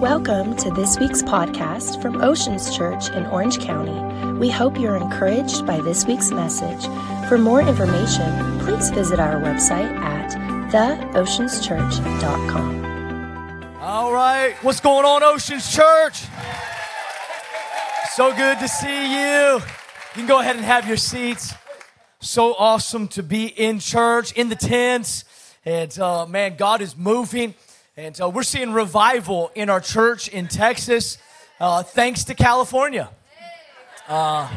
Welcome to this week's podcast from Oceans Church in Orange County. We hope you're encouraged by this week's message. For more information, please visit our website at theoceanschurch.com. All right, what's going on, Oceans Church? So good to see you. You can go ahead and have your seats. So awesome to be in church, in the tents. And uh, man, God is moving. And so we're seeing revival in our church in Texas, uh, thanks to California. Uh,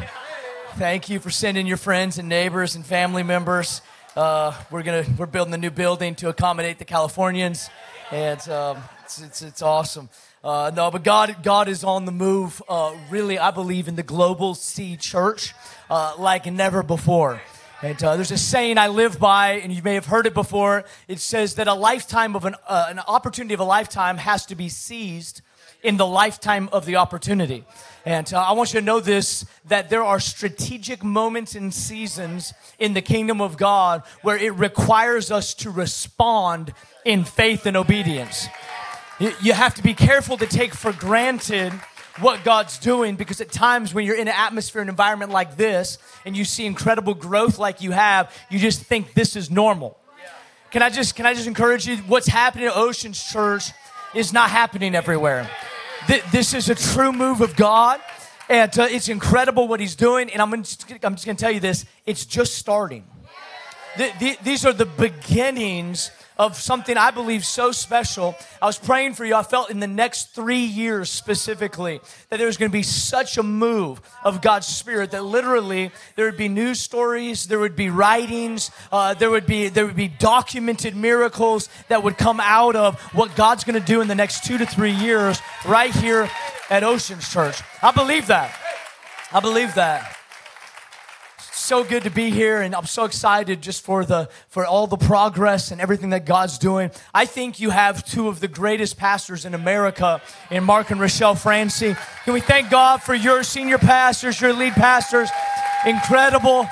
thank you for sending your friends and neighbors and family members. Uh, we're gonna we're building a new building to accommodate the Californians, and um, it's, it's, it's awesome. Uh, no, but God God is on the move. Uh, really, I believe in the global C church like never before. And uh, there's a saying I live by, and you may have heard it before. It says that a lifetime of an, uh, an opportunity of a lifetime has to be seized in the lifetime of the opportunity. And uh, I want you to know this that there are strategic moments and seasons in the kingdom of God where it requires us to respond in faith and obedience. You have to be careful to take for granted what God's doing because at times when you're in an atmosphere and environment like this and you see incredible growth like you have, you just think this is normal. Can I just can I just encourage you what's happening at Oceans Church is not happening everywhere. This is a true move of God. And uh, it's incredible what he's doing. And I'm just, I'm just going to tell you this it's just starting. The, the, these are the beginnings of something I believe so special. I was praying for you. I felt in the next three years specifically that there was going to be such a move of God's Spirit that literally there would be news stories, there would be writings, uh, there would be there would be documented miracles that would come out of what God's going to do in the next two to three years right here at Oceans Church. I believe that. I believe that so good to be here and I'm so excited just for the for all the progress and everything that God's doing. I think you have two of the greatest pastors in America in Mark and Rochelle Francey. Can we thank God for your senior pastors, your lead pastors? Incredible.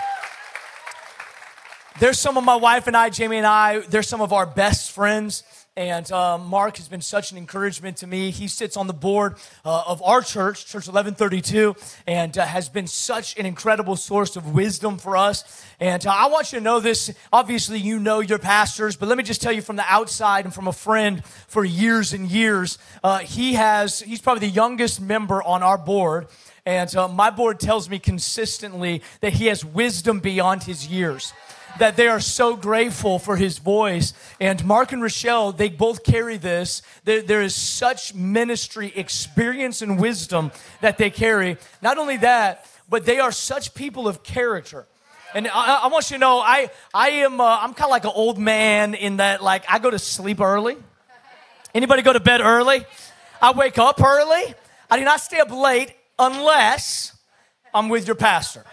There's some of my wife and I, Jamie and I, they're some of our best friends. And uh, Mark has been such an encouragement to me. He sits on the board uh, of our church, Church 1132, and uh, has been such an incredible source of wisdom for us. And uh, I want you to know this. Obviously, you know your pastors, but let me just tell you from the outside and from a friend for years and years, uh, he has, he's probably the youngest member on our board. And uh, my board tells me consistently that he has wisdom beyond his years that they are so grateful for his voice. And Mark and Rochelle, they both carry this. There, there is such ministry experience and wisdom that they carry. Not only that, but they are such people of character. And I, I want you to know, I, I am, uh, I'm kind of like an old man in that, like, I go to sleep early. Anybody go to bed early? I wake up early. I do not stay up late unless I'm with your pastor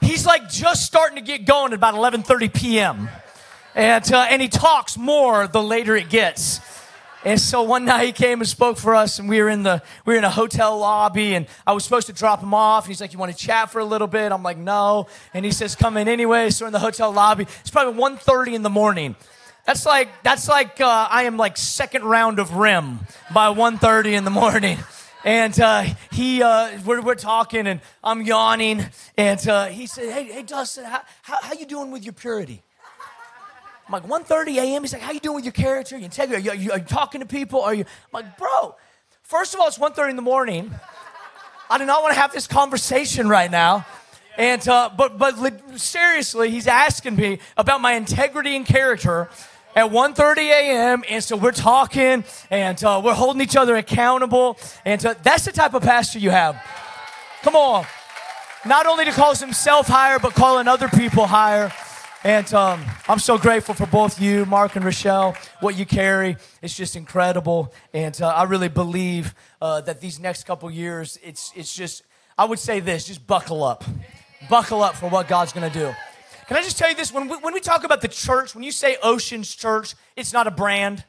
he's like just starting to get going at about 11:30 p.m. And uh, and he talks more the later it gets. And so one night he came and spoke for us, and we were in the we were in a hotel lobby, and I was supposed to drop him off. And he's like, "You want to chat for a little bit?" I'm like, "No." And he says, "Come in anyway." So in the hotel lobby. It's probably 1:30 in the morning. That's like that's like uh, I am like second round of REM by 1:30 in the morning and uh, he uh, we're, we're talking and i'm yawning and uh, he said hey, hey dustin how, how, how you doing with your purity? I'm like 1.30 a.m he's like how you doing with your character your integrity? Are you, are you talking to people? Are you? I'm like bro first of all it's 1.30 in the morning. I do not want to have this conversation right now. And uh, but but seriously he's asking me about my integrity and character at 1.30 a.m. And so we're talking and uh, we're holding each other accountable. And so that's the type of pastor you have. Come on. Not only to call himself higher, but calling other people higher. And um, I'm so grateful for both you, Mark and Rochelle, what you carry. It's just incredible. And uh, I really believe uh, that these next couple years, it's, it's just, I would say this just buckle up. Buckle up for what God's going to do. Can I just tell you this? When we, when we talk about the church, when you say Oceans Church, it's not a brand,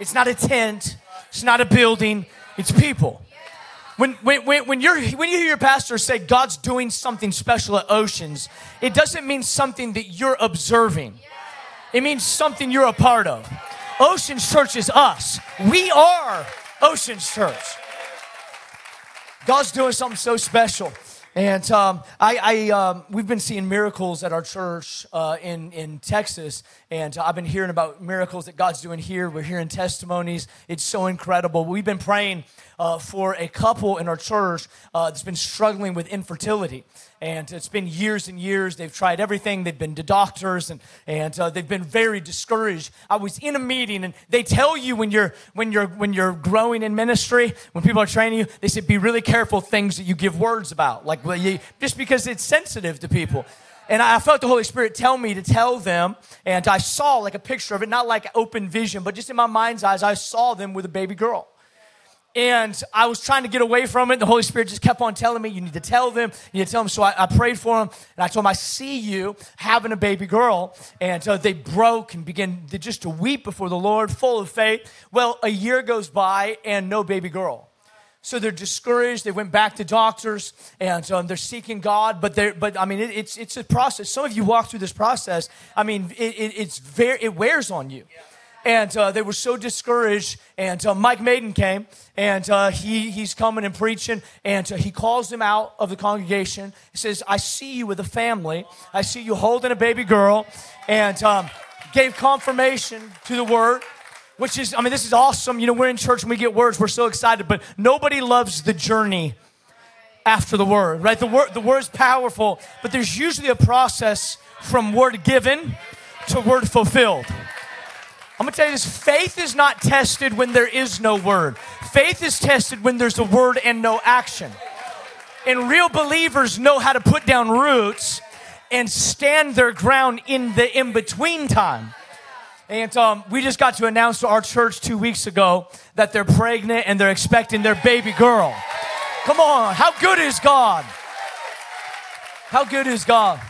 it's not a tent, it's not a building, it's people. When, when, when, you're, when you hear your pastor say God's doing something special at Oceans, it doesn't mean something that you're observing. It means something you're a part of. Oceans Church is us. We are Oceans Church. God's doing something so special. And um, I, I um, we've been seeing miracles at our church uh, in, in Texas, and I've been hearing about miracles that God's doing here. We're hearing testimonies. It's so incredible. We've been praying uh, for a couple in our church uh, that's been struggling with infertility. And it's been years and years. They've tried everything. They've been to doctors and, and uh, they've been very discouraged. I was in a meeting and they tell you when you're, when, you're, when you're growing in ministry, when people are training you, they say be really careful things that you give words about. Like well, you, just because it's sensitive to people. And I felt the Holy Spirit tell me to tell them, and I saw like a picture of it, not like open vision, but just in my mind's eyes, I saw them with a baby girl. And I was trying to get away from it. The Holy Spirit just kept on telling me, you need to tell them, you need to tell them. So I, I prayed for them and I told them, I see you having a baby girl. And uh, they broke and began to, just to weep before the Lord, full of faith. Well, a year goes by and no baby girl. So they're discouraged. They went back to doctors and um, they're seeking God. But they're, but I mean, it, it's, it's a process. Some of you walk through this process. I mean, it, it it's very, it wears on you. Yeah and uh, they were so discouraged. And uh, Mike Maiden came, and uh, he, he's coming and preaching, and uh, he calls them out of the congregation. He says, I see you with a family. I see you holding a baby girl, and um, gave confirmation to the word. Which is, I mean, this is awesome. You know, we're in church and we get words, we're so excited, but nobody loves the journey after the word, right? The word, the word's powerful, but there's usually a process from word given to word fulfilled. I'm gonna tell you this faith is not tested when there is no word. Faith is tested when there's a word and no action. And real believers know how to put down roots and stand their ground in the in between time. And um, we just got to announce to our church two weeks ago that they're pregnant and they're expecting their baby girl. Come on, how good is God? How good is God?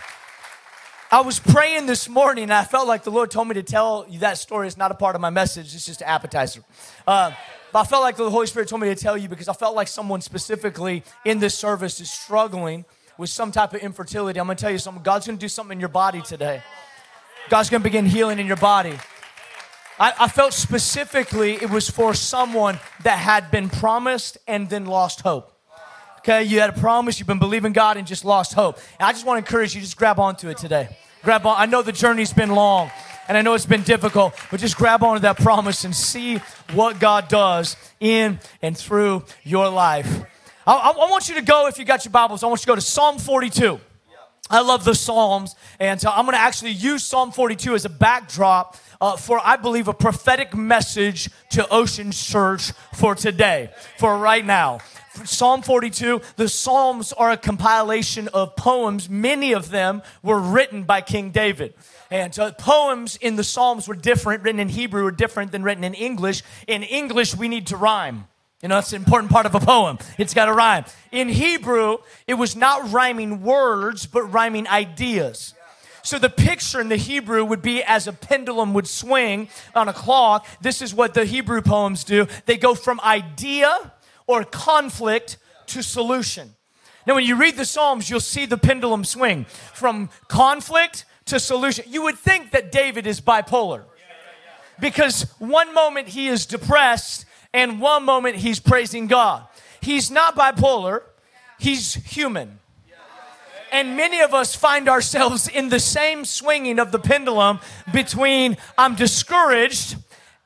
I was praying this morning and I felt like the Lord told me to tell you that story. It's not a part of my message, it's just an appetizer. Uh, but I felt like the Holy Spirit told me to tell you because I felt like someone specifically in this service is struggling with some type of infertility. I'm going to tell you something. God's going to do something in your body today. God's going to begin healing in your body. I, I, felt specifically it was for someone that had been promised and then lost hope. Okay, you had a promise, you've been believing God and just lost hope. And I just want to encourage you, just grab onto it today. Grab on. I know the journey's been long and I know it's been difficult, but just grab onto that promise and see what God does in and through your life. I, I, want you to go, if you got your Bibles, I want you to go to Psalm 42. I love the Psalms, and so I'm going to actually use Psalm 42 as a backdrop uh, for, I believe, a prophetic message to Ocean Church for today, for right now. Psalm 42, the Psalms are a compilation of poems. Many of them were written by King David. And uh, poems in the Psalms were different, written in Hebrew were different than written in English. In English, we need to rhyme. You know, that's an important part of a poem. It's got to rhyme. In Hebrew, it was not rhyming words, but rhyming ideas. So the picture in the Hebrew would be as a pendulum would swing on a clock. This is what the Hebrew poems do. They go from idea or conflict to solution. Now, when you read the Psalms, you'll see the pendulum swing from conflict to solution. You would think that David is bipolar because one moment he is depressed and one moment he's praising God. He's not bipolar, he's human. And many of us find ourselves in the same swinging of the pendulum between I'm discouraged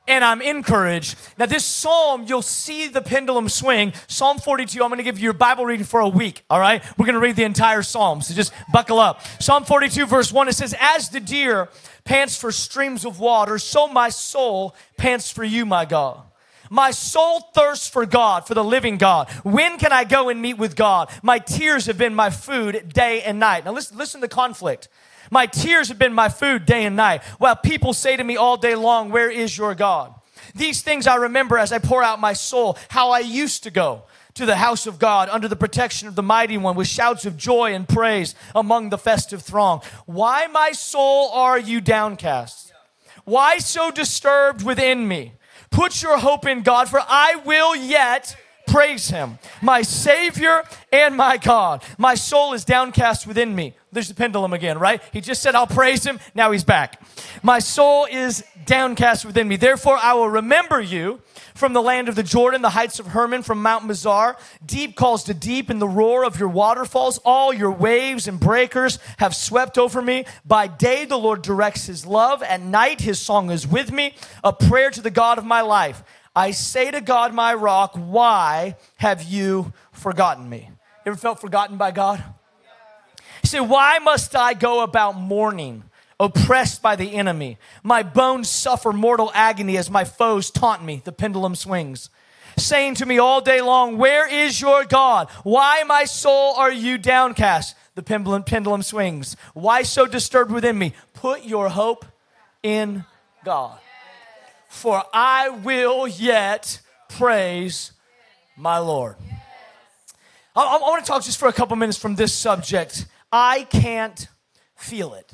and I'm encouraged. Now, this psalm, you'll see the pendulum swing. Psalm 42, I'm going to give you your Bible reading for a week, all right? We're going to read the entire psalm, so just buckle up. Psalm 42, verse 1, it says, As the deer pants for streams of water, so my soul pants for you, my God. My soul thirsts for God, for the living God. When can I go and meet with God? My tears have been my food day and night. Now listen, listen to the conflict. My tears have been my food day and night, while people say to me all day long, Where is your God? These things I remember as I pour out my soul, how I used to go to the house of God under the protection of the mighty one with shouts of joy and praise among the festive throng. Why, my soul, are you downcast? Why so disturbed within me? Put your hope in God, for I will yet praise him, my Savior and my God. My soul is downcast within me. There's the pendulum again, right? He just said, I'll praise him. Now he's back. My soul is downcast within me. Therefore, I will remember you from the land of the Jordan, the heights of Hermon, from Mount Mizar. Deep calls to deep in the roar of your waterfalls. All your waves and breakers have swept over me. By day, the Lord directs his love. At night, his song is with me, a prayer to the God of my life. I say to God, my rock, why have you forgotten me? Ever felt forgotten by God? Said, Why must I go about mourning, oppressed by the enemy? My bones suffer mortal agony as my foes taunt me. The pendulum swings. Saying to me all day long, Where is your God? Why, my soul, are you downcast? The pendulum, pendulum swings. Why so disturbed within me? Put your hope in God. For I will yet praise my Lord. I, I, want to talk just for a couple minutes from this subject. I can't feel it.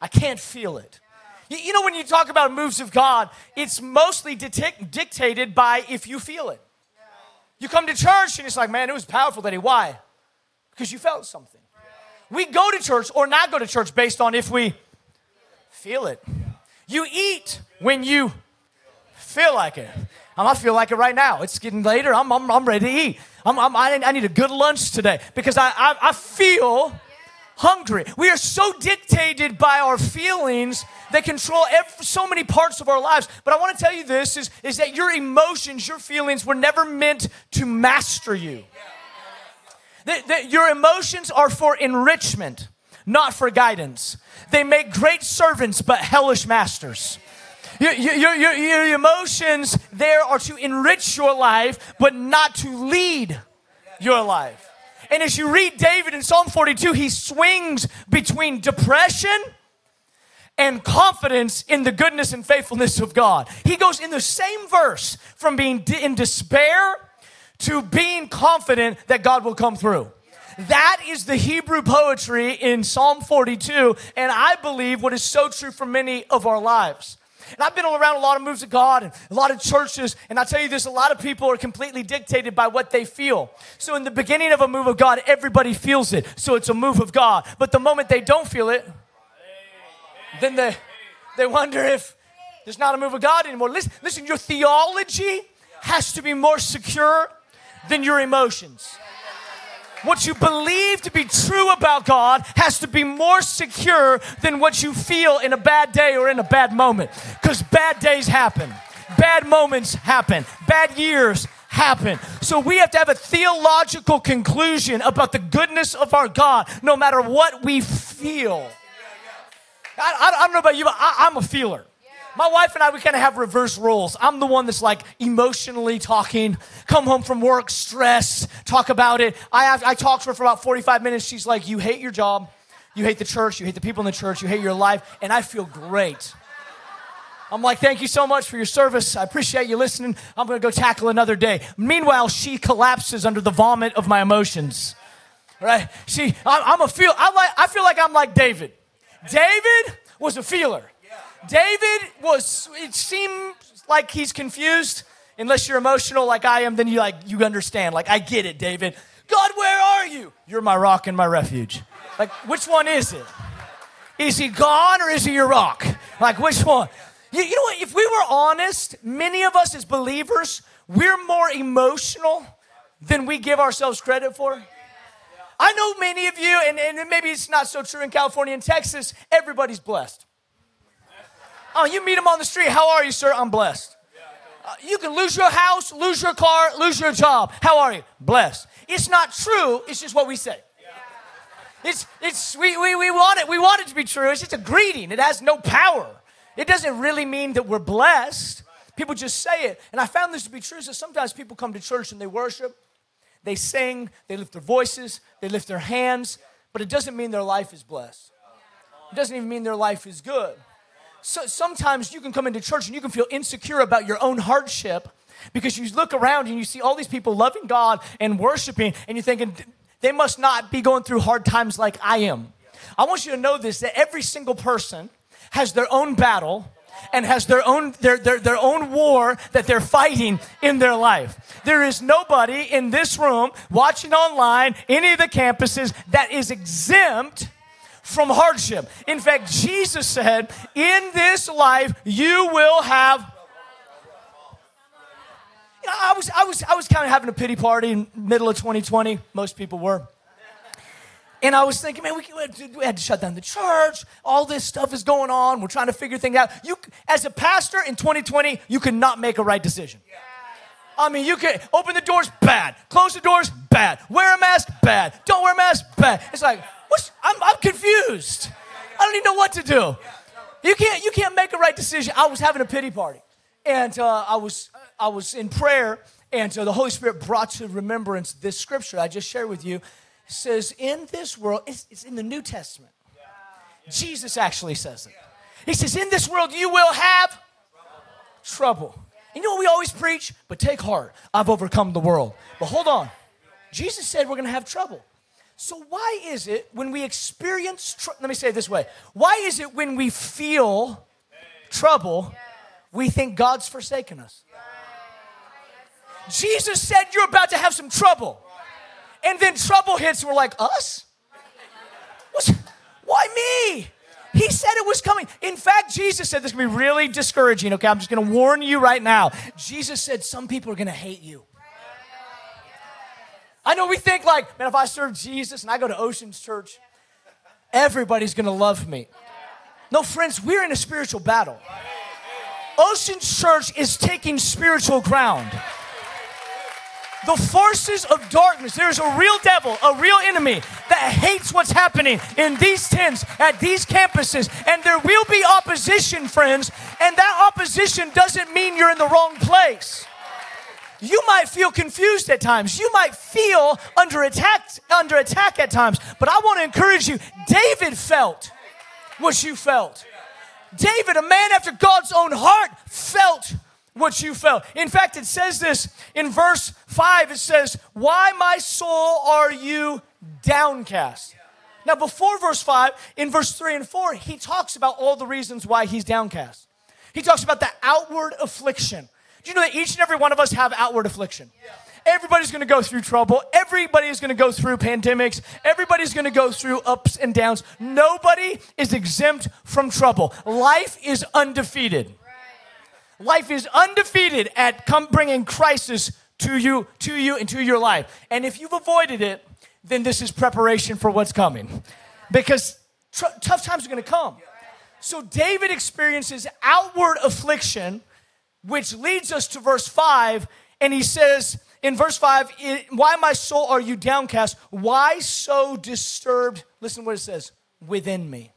I can't feel it. You, know, when you talk about moves of God, it's mostly dictated by if you feel it. You come to church and it's like, man, it was powerful today. Why? Because you felt something. We go to church or not go to church based on if we feel it. You eat when you feel like it. I feel like it right now. It's getting later. I'm, I'm, I'm ready to eat. I'm, I'm, i need a good lunch today because I, I, I feel hungry. We are so dictated by our feelings that control every, so many parts of our lives. But I want to tell you this is, is that your emotions, your feelings were never meant to master you. That, that your emotions are for enrichment, not for guidance. They make great servants, but hellish masters. Your, your, your, your emotions there are to enrich your life, but not to lead your life. And as you read David in Psalm 42, he swings between depression and confidence in the goodness and faithfulness of God. He goes in the same verse from being in despair to being confident that God will come through. That is the Hebrew poetry in Psalm 42, and I believe what is so true for many of our lives. And I've been around a lot of moves of God and a lot of churches, and I tell you this a lot of people are completely dictated by what they feel. So, in the beginning of a move of God, everybody feels it. So, it's a move of God. But the moment they don't feel it, then they, they wonder if there's not a move of God anymore. Listen, listen your theology has to be more secure than your emotions what you believe to be true about God has to be more secure than what you feel in a bad day or in a bad moment. Because bad days happen, bad moments happen, bad years happen. So we have to have a theological conclusion about the goodness of our God no matter what we feel. I, I, I don't know about you, but I, I'm a feeler. My wife and I, we kind of have reverse roles. I'm the one that's like emotionally talking, come home from work, stress, talk about it. I, have, I talk to her for about 45 minutes. She's like, You hate your job, you hate the church, you hate the people in the church, you hate your life, and I feel great. I'm like, Thank you so much for your service. I appreciate you listening. I'm going to go tackle another day. Meanwhile, she collapses under the vomit of my emotions. Right? She, I'm a feel, I, like, I feel like I'm like David. David was a feeler. David was, it seemed like he's confused. Unless you're emotional like I am, then you like, you understand. Like, I get it, David. God, where are you? You're my rock and my refuge. Like, which one is it? Is he gone or is he your rock? Like, which one? You, you know what? If we were honest, many of us as believers, we're more emotional than we give ourselves credit for. I know many of you, and, and maybe it's not so true in California and Texas, everybody's blessed. Oh, you meet them on the street. How are you, sir? I'm blessed. Uh, you can lose your house, lose your car, lose your job. How are you? Blessed. It's not true. It's just what we say. It's, it's, we, we, we want it. We want it to be true. It's just a greeting. It has no power. It doesn't really mean that we're blessed. People just say it. And I found this to be true. So sometimes people come to church and they worship, they sing, they lift their voices, they lift their hands, but it doesn't mean their life is blessed. It doesn't even mean their life is good so sometimes you can come into church and you can feel insecure about your own hardship because you look around and you see all these people loving God and worshiping, and you're thinking, they must not be going through hard times like I am. I want you to know this that every single person has their own battle and has their own their, their, their own war that they're fighting in their life. There is nobody in this room, watching online, any of the campuses that is exempt from hardship. In fact, Jesus said, In this life, you will have. I was, I was, I was kind of having a pity party in middle of 2020. Most people were. And I was thinking, man, we, we had to shut down the church. All this stuff is going on. We're trying to figure things out. You, as a pastor in 2020, you cannot make a right decision. I mean, you can open the doors, bad. Close the doors, bad. Wear a mask, bad. Don't wear a mask, bad. It's like, what's, I'm, I'm confused. I don't even know what to do. You can't, you can't make a right decision. I was having a pity party, and uh, I was, I was in prayer, and so the Holy Spirit brought to remembrance this scripture I just shared with you. It says, "In this world, it's, it's in the New Testament. Jesus actually says it. He says, "In this world, you will have trouble." You know what we always preach? But take heart, I've overcome the world. But hold on. Jesus said we're going to have trouble. So, why is it when we experience, tr- let me say it this way why is it when we feel trouble, we think God's forsaken us? Jesus said you're about to have some trouble. And then trouble hits, we're like, us? What's, why me? He said it was coming. In fact, Jesus said this to be really discouraging. Okay, I'm just going to warn you right now. Jesus said some people are going to hate you. I know we think like, man, if I serve Jesus and I go to Oceans Church, everybody's to love me. No, friends, we're in a spiritual battle. Oceans Church is taking spiritual ground the forces of darkness. There's a real devil, a real enemy that hates what's happening in these tents, at these campuses. And there will be opposition, friends. And that opposition doesn't mean you're in the wrong place. You might feel confused at times. You might feel under attack, under attack at times. But I want to encourage you. David felt what you felt. David, a man after God's own heart, felt what you felt. In fact, it says this in verse 5 it says, Why, my soul, are you downcast? Now, before verse 5, in verse 3 and 4, he talks about all the reasons why he's downcast. He talks about the outward affliction. Do you know that each and every one of us have outward affliction? Everybody's gonna go through trouble. Everybody is gonna go through pandemics. Everybody's gonna go through ups and downs. Nobody is exempt from trouble. Life is undefeated. Life is undefeated at come bringing crisis to you, to you, and to your life. And if you've avoided it, then this is preparation for what's coming, because tr- tough times are going to come. So David experiences outward affliction, which leads us to verse five, and he says in verse five, "Why, my soul, are you downcast? Why so disturbed?" Listen what it says: "Within me."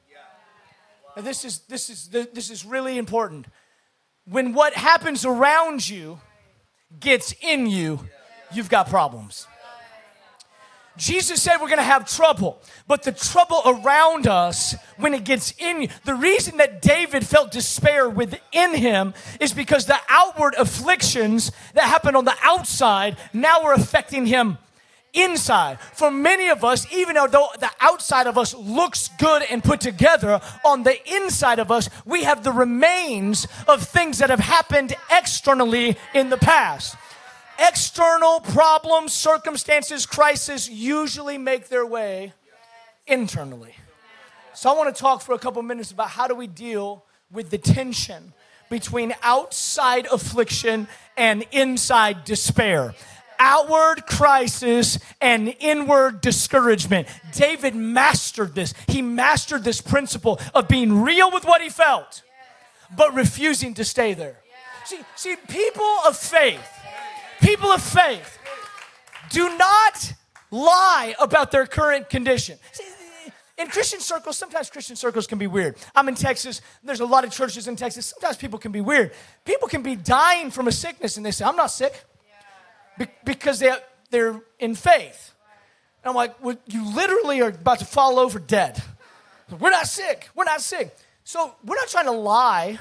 Now this is this is this is really important when what happens around you gets in you, you've got problems. Jesus said we're gonna have trouble, but the trouble around us, when it gets in you, the reason that David felt despair within him is because the outward afflictions that happened on the outside now are affecting him inside. For many of us, even though the outside of us looks good and put together, on the inside of us, we have the remains of things that have happened externally in the past. External problems, circumstances, crises usually make their way internally. So I want to talk for a couple minutes about how do we deal with the tension between outside affliction and inside despair outward crisis and inward discouragement. David mastered this. He mastered this principle of being real with what he felt, but refusing to stay there. See, see, people of faith, people of faith, do not lie about their current condition. In Christian circles, sometimes Christian circles can be weird. I'm in Texas. There's a lot of churches in Texas. Sometimes people can be weird. People can be dying from a sickness and they say, I'm not sick. Be- because they, they're in faith. And I'm like, well, you literally are about to fall over dead. We're not sick. We're not sick. So we're not trying to lie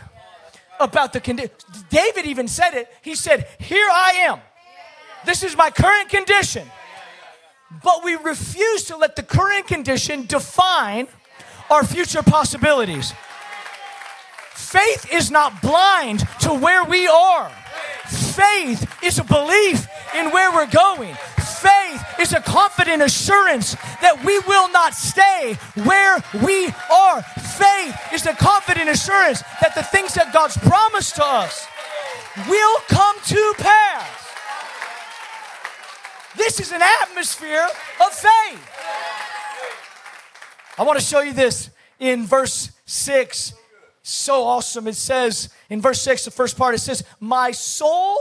about the condition. David even said it. He said, Here I am. This is my current condition. But we refuse to let the current condition define our future possibilities. Faith is not blind to where we are. Faith is a belief in where we're going. Faith is a confident assurance that we will not stay where we are. Faith is a confident assurance that the things that God's promised to us will come to pass. This is an atmosphere of faith. I want to show you this in verse 6. So awesome. It says in verse 6, the first part, it says, My soul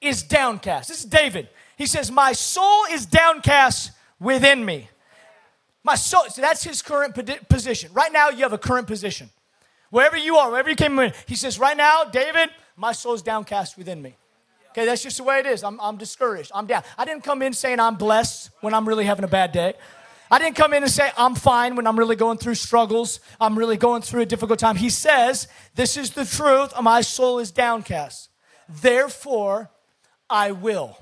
is downcast. This is David. He says, My soul is downcast within me. My soul, so that's his current position. Right now, you have a current position. Wherever you are, wherever you came in, he says, Right now, David, my soul is downcast within me. Okay, that's just the way it is. I'm, I'm discouraged. I'm down. I didn't come in saying I'm blessed when I'm really having a bad day. I didn't come in and say I'm fine when I'm really going through struggles. I'm really going through a difficult time. He says, This is the truth. My soul is downcast. Therefore, I will.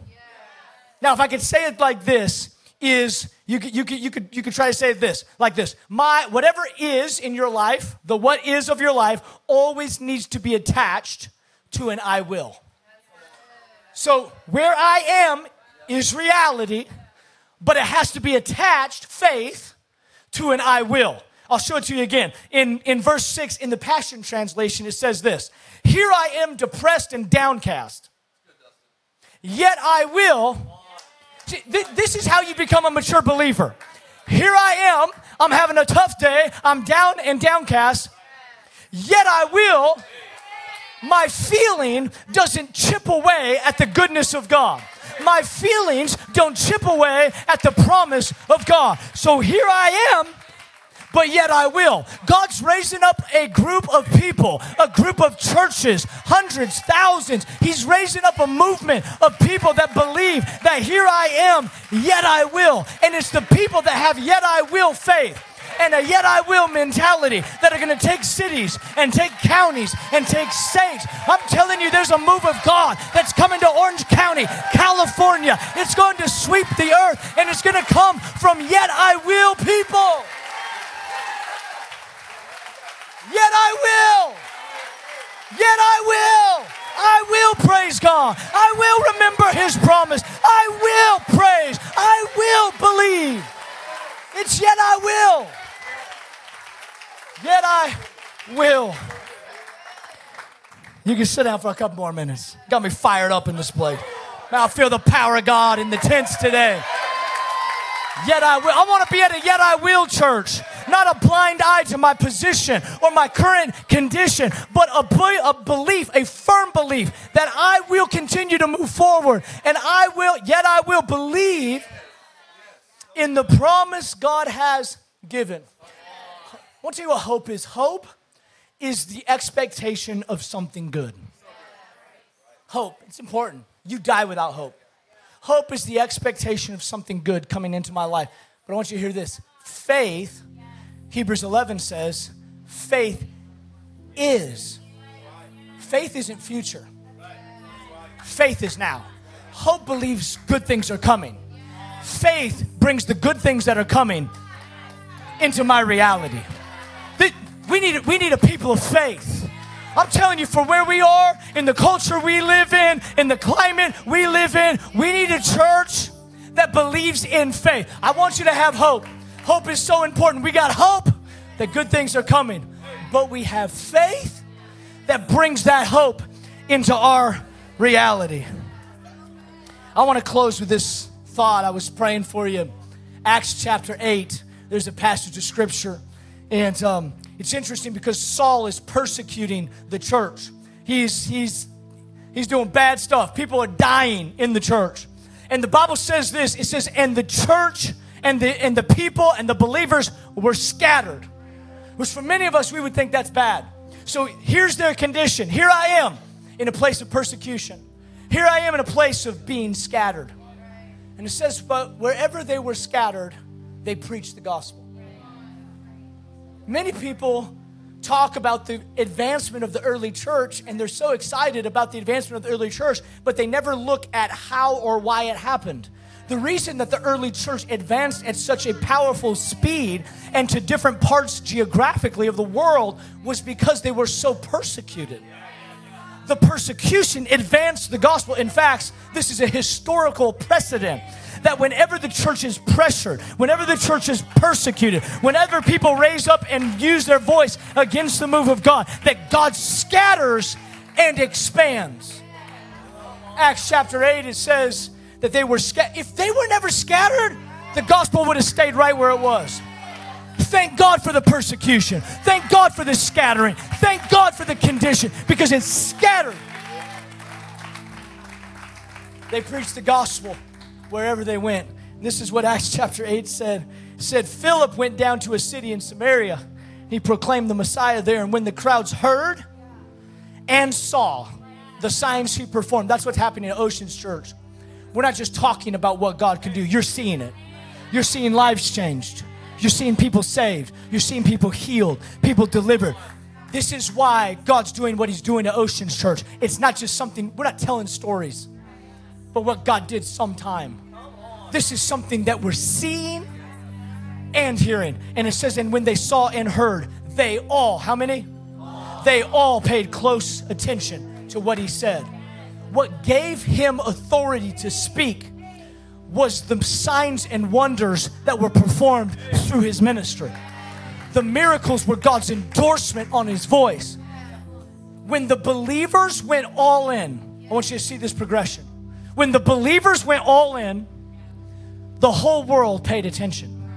Now, if I could say it like this, is you could, you could, you could, you could try to say this like this my whatever is in your life the what is of your life always needs to be attached to an i will so where i am is reality but it has to be attached, faith, to an I will. I'll show it to you again. In, in verse 6 in the Passion Translation, it says this Here I am depressed and downcast, yet I will. This is how you become a mature believer. Here I am, I'm having a tough day, I'm down and downcast, yet I will. My feeling doesn't chip away at the goodness of God my feelings don't chip away at the promise of God. So here I am but yet I will. God's raising up a group of people, a group of churches, hundreds, thousands. He's raising up a movement of people that believe that here I am, yet I will. And it's the people that have yet I will faith and a yet I will mentality that are going to take cities and take counties and take states. I'm telling you, there's a move of God that's coming to Orange County, California. It's going to sweep the earth and it's going to come from yet I will people. Yet I will. Yet I will. I will praise God. I will remember His promise. I will praise. I will believe. It's yet I will. Yet I will. You can sit down for a couple more minutes. Got me fired up in this place. Now I feel the power of God in the tents today. Yet I will. I want to be at a yet I will church. Not a blind eye to my position or my current condition, but a, a belief, a firm belief that I will continue to move forward and I will, yet I will believe in the promise God has given. I want to tell you what hope is. Hope is the expectation of something good. Hope, it's important. You die without hope. Hope is the expectation of something good coming into my life. But I want you to hear this faith, Hebrews 11 says, faith is. Faith isn't future, faith is now. Hope believes good things are coming. Faith brings the good things that are coming into my reality. We need, we need a people of faith. I'm telling you, for where we are, in the culture we live in, in the climate we live in, we need a church that believes in faith. I want you to have hope. Hope is so important. We got hope that good things are coming, but we have faith that brings that hope into our reality. I want to close with this thought. I was praying for you. Acts chapter 8, there's a passage of scripture, and um, it's interesting because Saul is persecuting the church. He's, he's, he's doing bad stuff. People are dying in the church. And the Bible says this it says, and the church and the, and the people and the believers were scattered. Which for many of us, we would think that's bad. So here's their condition. Here I am in a place of persecution. Here I am in a place of being scattered. And it says, but wherever they were scattered, they preached the gospel. Many people talk about the advancement of the early church and they're so excited about the advancement of the early church, but they never look at how or why it happened. The reason that the early church advanced at such a powerful speed and to different parts geographically of the world was because they were so persecuted. The persecution advanced the gospel. In fact, this is a historical precedent that whenever the church is pressured, whenever the church is persecuted, whenever people raise up and use their voice against the move of God, that God scatters and expands. Acts chapter 8, it says that they were scattered. If they were never scattered, the gospel would have stayed right where it was. Thank God for the persecution. Thank God for the scattering. Thank God for the condition because it's scattered. They preached the gospel wherever they went. This is what Acts chapter 8 said. It said Philip went down to a city in Samaria. He proclaimed the Messiah there, and when the crowds heard and saw the signs he performed, that's what's happening at Oceans Church. We're not just talking about what God can do, you're seeing it. You're seeing lives changed. You're seeing people saved. You're seeing people healed, people delivered. This is why God's doing what He's doing at Oceans Church. It's not just something, we're not telling stories, but what God did sometime. This is something that we're seeing and hearing. And it says, and when they saw and heard, they all, how many? They all paid close attention to what He said. What gave Him authority to speak was the signs and wonders that were performed through his ministry. The miracles were God's endorsement on his voice. When the believers went all in, I want you to see this progression. When the believers went all in, the whole world paid attention.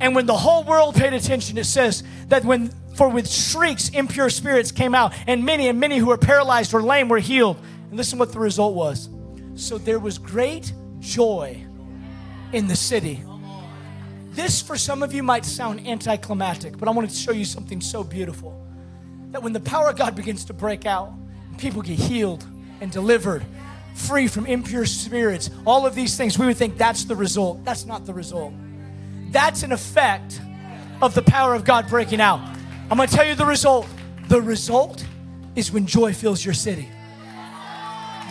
And when the whole world paid attention, it says that when, for with shrieks, impure spirits came out, and many and many who were paralyzed or lame were healed. And listen what the result was. So there was great joy in the city. This, for some of you, might sound anticlimactic, but I want to show you something so beautiful. That when the power of God begins to break out, people get healed and delivered, free from impure spirits, all of these things, we would think that's the result. That's not the result. That's an effect of the power of God breaking out. I'm to tell you the result. The result is when joy fills your city.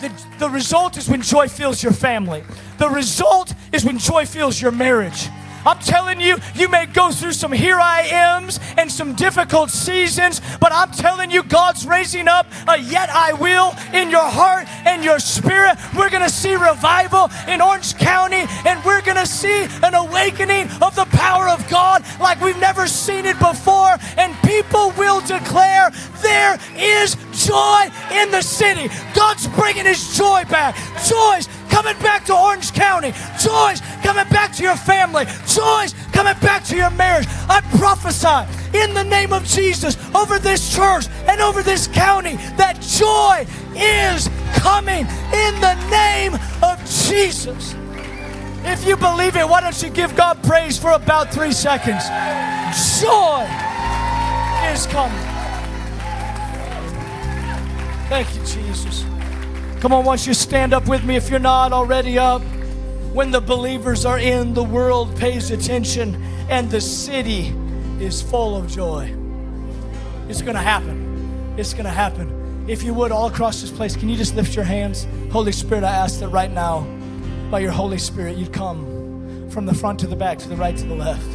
The, the result is when joy fills your family. The result is when joy fills your marriage. I'm telling you, you may go through some here I am's and some difficult seasons, but I'm telling you, God's raising up a yet I will in your heart and your spirit. We're going to see revival in Orange County, and we're going to see an awakening of the power of God like we've never seen it before. And people will declare there is joy in the city. God's bringing his joy back. Joy's coming back to Orange County. Joy's coming back to your family. Joy's coming back to your marriage. I prophesy in the name of Jesus over this church and over this county that joy is coming in the name of Jesus. If you believe it, why don't you give God praise for about three seconds? Joy is coming. Thank you, Jesus. Come on, once you stand up with me if you're not already up. When the believers are in, the world pays attention and the city is full of joy. It's going to happen. It's going to happen. If you would, all across this place, can you just lift your hands? Holy Spirit, I ask that right now, by your Holy Spirit, you'd come from the front to the back, to the right to the left.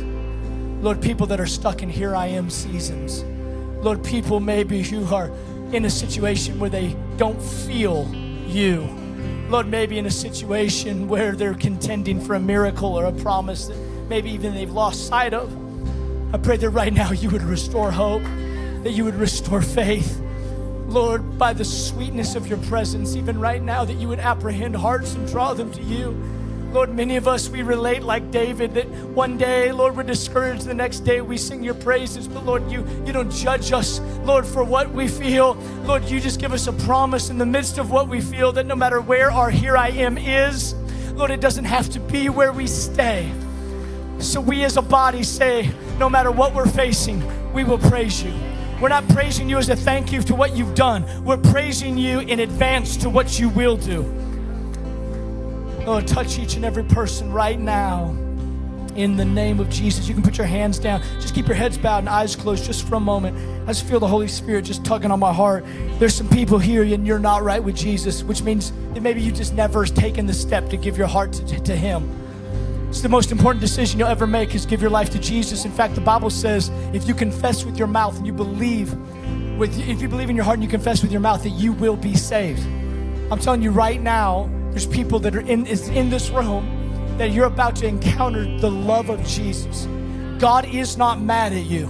Lord, people that are stuck in here I am seasons. Lord, people maybe who are in a situation where they don't feel you. Lord, maybe in a situation where they're contending for a miracle or a promise that maybe even they've lost sight of. I pray that right now you would restore hope, that you would restore faith. Lord, by the sweetness of your presence, even right now, that you would apprehend hearts and draw them to you. Lord, many of us, we relate like David that one day, Lord, we're discouraged. The next day, we sing your praises. But Lord, you, you don't judge us, Lord, for what we feel. Lord, you just give us a promise in the midst of what we feel that no matter where our here I am is, Lord, it doesn't have to be where we stay. So we as a body say, no matter what we're facing, we will praise you. We're not praising you as a thank you to what you've done. We're praising you in advance to what you will do. Lord, touch each and every person right now in the name of Jesus. You can put your hands down. Just keep your heads bowed and eyes closed just for a moment. I just feel the Holy Spirit just tugging on my heart. There's some people here and you're not right with Jesus, which means that maybe you just never taken the step to give your heart to, to Him. It's the most important decision you'll ever make is give your life to Jesus. In fact, the Bible says if you confess with your mouth and you believe with if you believe in your heart and you confess with your mouth that you will be saved. I'm telling you right now, there's people that are in, in this room that you're about to encounter the love of Jesus. God is not mad at you,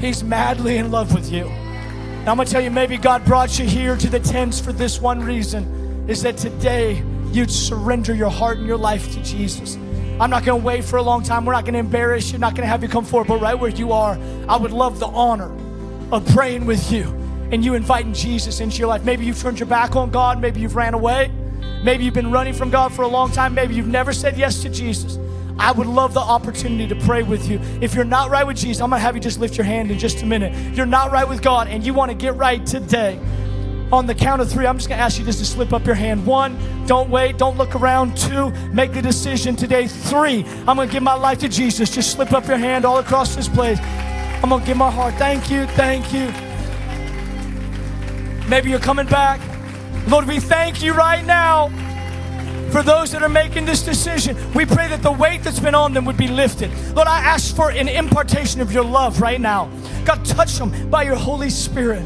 He's madly in love with you. And I'm gonna tell you, maybe God brought you here to the tents for this one reason is that today you'd surrender your heart and your life to Jesus. I'm not gonna wait for a long time. We're not gonna embarrass you, not gonna have you come forward, but right where you are, I would love the honor of praying with you and you inviting Jesus into your life. Maybe you've turned your back on God, maybe you've ran away. Maybe you've been running from God for a long time. Maybe you've never said yes to Jesus. I would love the opportunity to pray with you. If you're not right with Jesus, I'm going to have you just lift your hand in just a minute. You're not right with God and you want to get right today. On the count of three, I'm just going to ask you just to slip up your hand. One, don't wait, don't look around. Two, make the decision today. Three, I'm going to give my life to Jesus. Just slip up your hand all across this place. I'm going to give my heart. Thank you, thank you. Maybe you're coming back. Lord, we thank you right now for those that are making this decision. We pray that the weight that's been on them would be lifted. Lord, I ask for an impartation of your love right now. God, touch them by your Holy Spirit.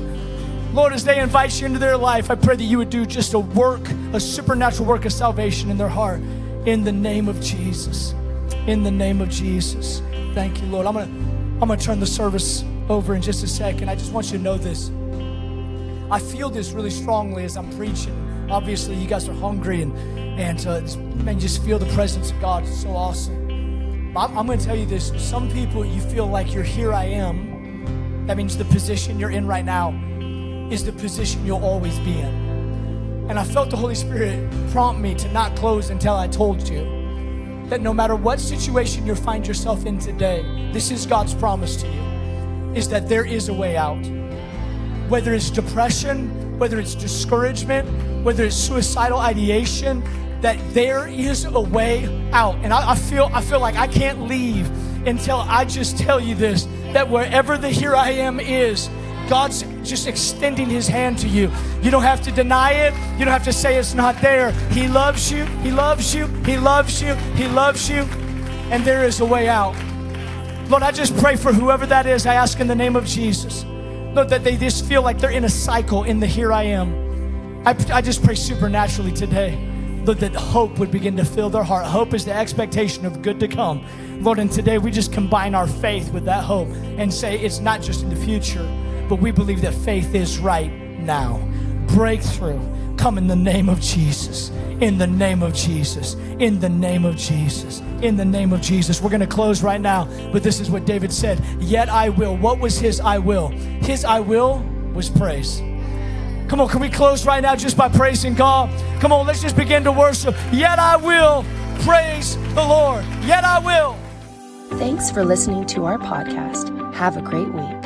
Lord, as they invite you into their life, I pray that you would do just a work, a supernatural work of salvation in their heart. In the name of Jesus. In the name of Jesus. Thank you, Lord. I'm gonna I'm gonna turn the service over in just a second. I just want you to know this. I feel this really strongly as I'm preaching. Obviously, you guys are hungry and and uh, man, just feel the presence of God. It's so awesome. I'm, I'm going to tell you this. Some people, you feel like you're here. I am. That means the position you're in right now is the position you'll always be in. And I felt the Holy Spirit prompt me to not close until I told you that no matter what situation you find yourself in today, this is God's promise to you, is that there is a way out whether it's depression, whether it's discouragement, whether it's suicidal ideation, that there is a way out. And I, I, feel I feel like I can't leave until I just tell you this that wherever the here I am is, God's just extending his hand to you. You don't have to deny it. You don't have to say it's not there. He loves you. He loves you. He loves you. He loves you. And there is a way out. Lord, I just pray for whoever that is. I ask in the name of Jesus. Lord, that they just feel like they're in a cycle in the here I am. I, I just pray supernaturally today, Lord, that hope would begin to fill their heart. Hope is the expectation of good to come. Lord, and today we just combine our faith with that hope and say it's not just in the future, but we believe that faith is right now. Breakthrough come in the name of Jesus. In the name of Jesus. In the name of Jesus. In the name of Jesus. We're going to close right now, but this is what David said Yet I will. What was his I will? His I will was praise. Come on, can we close right now just by praising God? Come on, let's just begin to worship. Yet I will praise the Lord. Yet I will. Thanks for listening to our podcast. Have a great week.